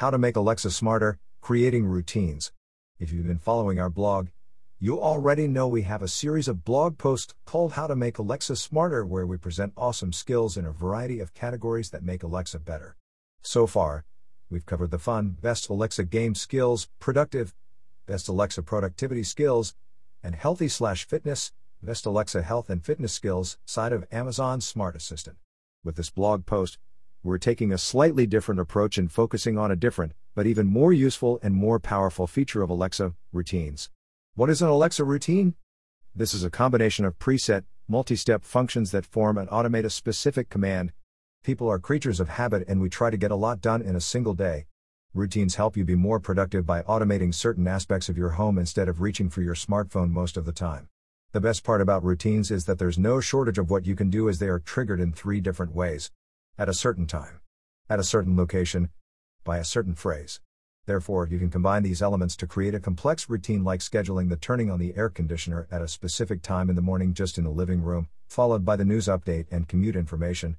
How to make Alexa smarter, creating routines. If you've been following our blog, you already know we have a series of blog posts called How to Make Alexa Smarter, where we present awesome skills in a variety of categories that make Alexa better. So far, we've covered the fun, best Alexa game skills, productive, best Alexa productivity skills, and healthy slash fitness, best Alexa health and fitness skills side of Amazon Smart Assistant. With this blog post, we're taking a slightly different approach and focusing on a different, but even more useful and more powerful feature of Alexa routines. What is an Alexa routine? This is a combination of preset, multi step functions that form and automate a specific command. People are creatures of habit and we try to get a lot done in a single day. Routines help you be more productive by automating certain aspects of your home instead of reaching for your smartphone most of the time. The best part about routines is that there's no shortage of what you can do as they are triggered in three different ways at a certain time, at a certain location, by a certain phrase. Therefore, you can combine these elements to create a complex routine like scheduling the turning on the air conditioner at a specific time in the morning just in the living room, followed by the news update and commute information,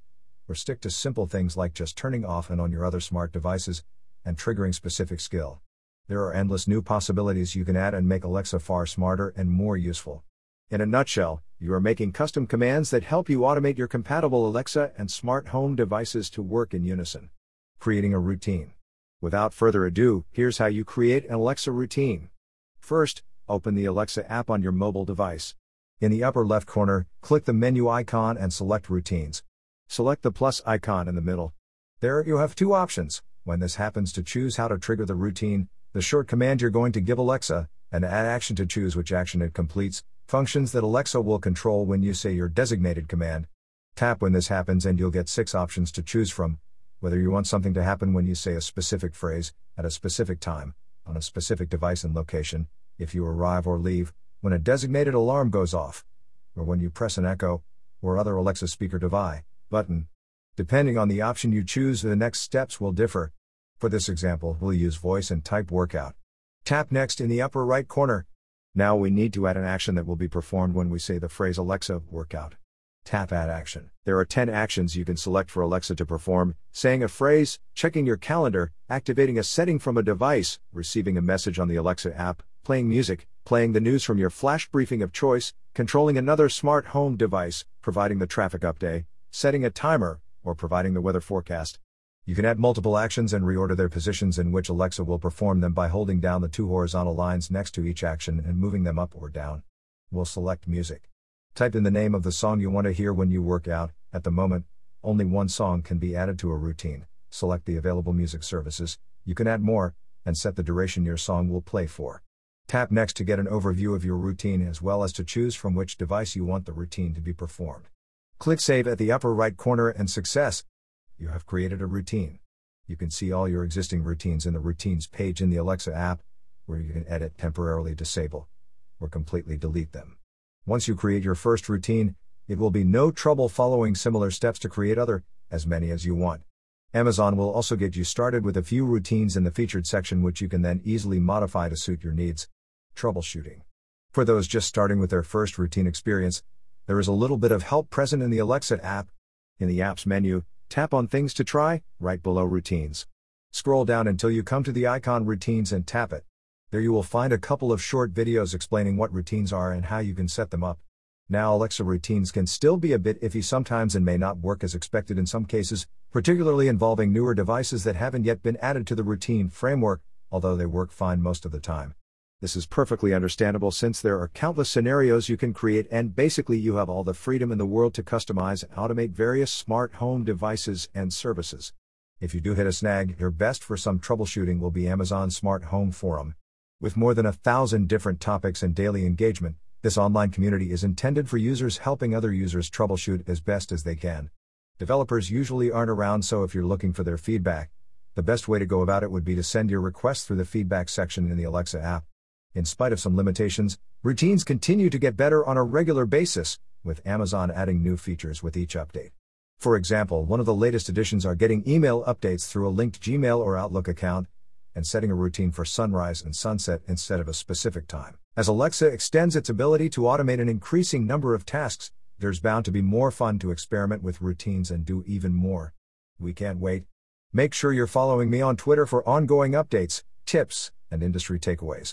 or stick to simple things like just turning off and on your other smart devices and triggering specific skill. There are endless new possibilities you can add and make Alexa far smarter and more useful. In a nutshell, you are making custom commands that help you automate your compatible Alexa and smart home devices to work in unison. Creating a routine. Without further ado, here's how you create an Alexa routine. First, open the Alexa app on your mobile device. In the upper left corner, click the menu icon and select Routines. Select the plus icon in the middle. There you have two options. When this happens, to choose how to trigger the routine, the short command you're going to give Alexa, and add action to choose which action it completes, Functions that Alexa will control when you say your designated command. Tap when this happens and you'll get six options to choose from. Whether you want something to happen when you say a specific phrase, at a specific time, on a specific device and location, if you arrive or leave, when a designated alarm goes off, or when you press an echo, or other Alexa speaker device button. Depending on the option you choose, the next steps will differ. For this example, we'll use voice and type workout. Tap next in the upper right corner, now we need to add an action that will be performed when we say the phrase Alexa, workout. Tap Add Action. There are 10 actions you can select for Alexa to perform saying a phrase, checking your calendar, activating a setting from a device, receiving a message on the Alexa app, playing music, playing the news from your flash briefing of choice, controlling another smart home device, providing the traffic update, setting a timer, or providing the weather forecast. You can add multiple actions and reorder their positions in which Alexa will perform them by holding down the two horizontal lines next to each action and moving them up or down. We'll select music. Type in the name of the song you want to hear when you work out. At the moment, only one song can be added to a routine. Select the available music services. You can add more and set the duration your song will play for. Tap next to get an overview of your routine as well as to choose from which device you want the routine to be performed. Click Save at the upper right corner and success you have created a routine. You can see all your existing routines in the Routines page in the Alexa app, where you can edit, temporarily disable, or completely delete them. Once you create your first routine, it will be no trouble following similar steps to create other, as many as you want. Amazon will also get you started with a few routines in the featured section which you can then easily modify to suit your needs. Troubleshooting. For those just starting with their first routine experience, there is a little bit of help present in the Alexa app. In the apps menu, Tap on Things to Try, right below Routines. Scroll down until you come to the icon Routines and tap it. There you will find a couple of short videos explaining what routines are and how you can set them up. Now, Alexa routines can still be a bit iffy sometimes and may not work as expected in some cases, particularly involving newer devices that haven't yet been added to the routine framework, although they work fine most of the time. This is perfectly understandable since there are countless scenarios you can create, and basically, you have all the freedom in the world to customize and automate various smart home devices and services. If you do hit a snag, your best for some troubleshooting will be Amazon Smart Home Forum. With more than a thousand different topics and daily engagement, this online community is intended for users helping other users troubleshoot as best as they can. Developers usually aren't around, so if you're looking for their feedback, the best way to go about it would be to send your request through the feedback section in the Alexa app. In spite of some limitations, routines continue to get better on a regular basis, with Amazon adding new features with each update. For example, one of the latest additions are getting email updates through a linked Gmail or Outlook account, and setting a routine for sunrise and sunset instead of a specific time. As Alexa extends its ability to automate an increasing number of tasks, there's bound to be more fun to experiment with routines and do even more. We can't wait. Make sure you're following me on Twitter for ongoing updates, tips, and industry takeaways.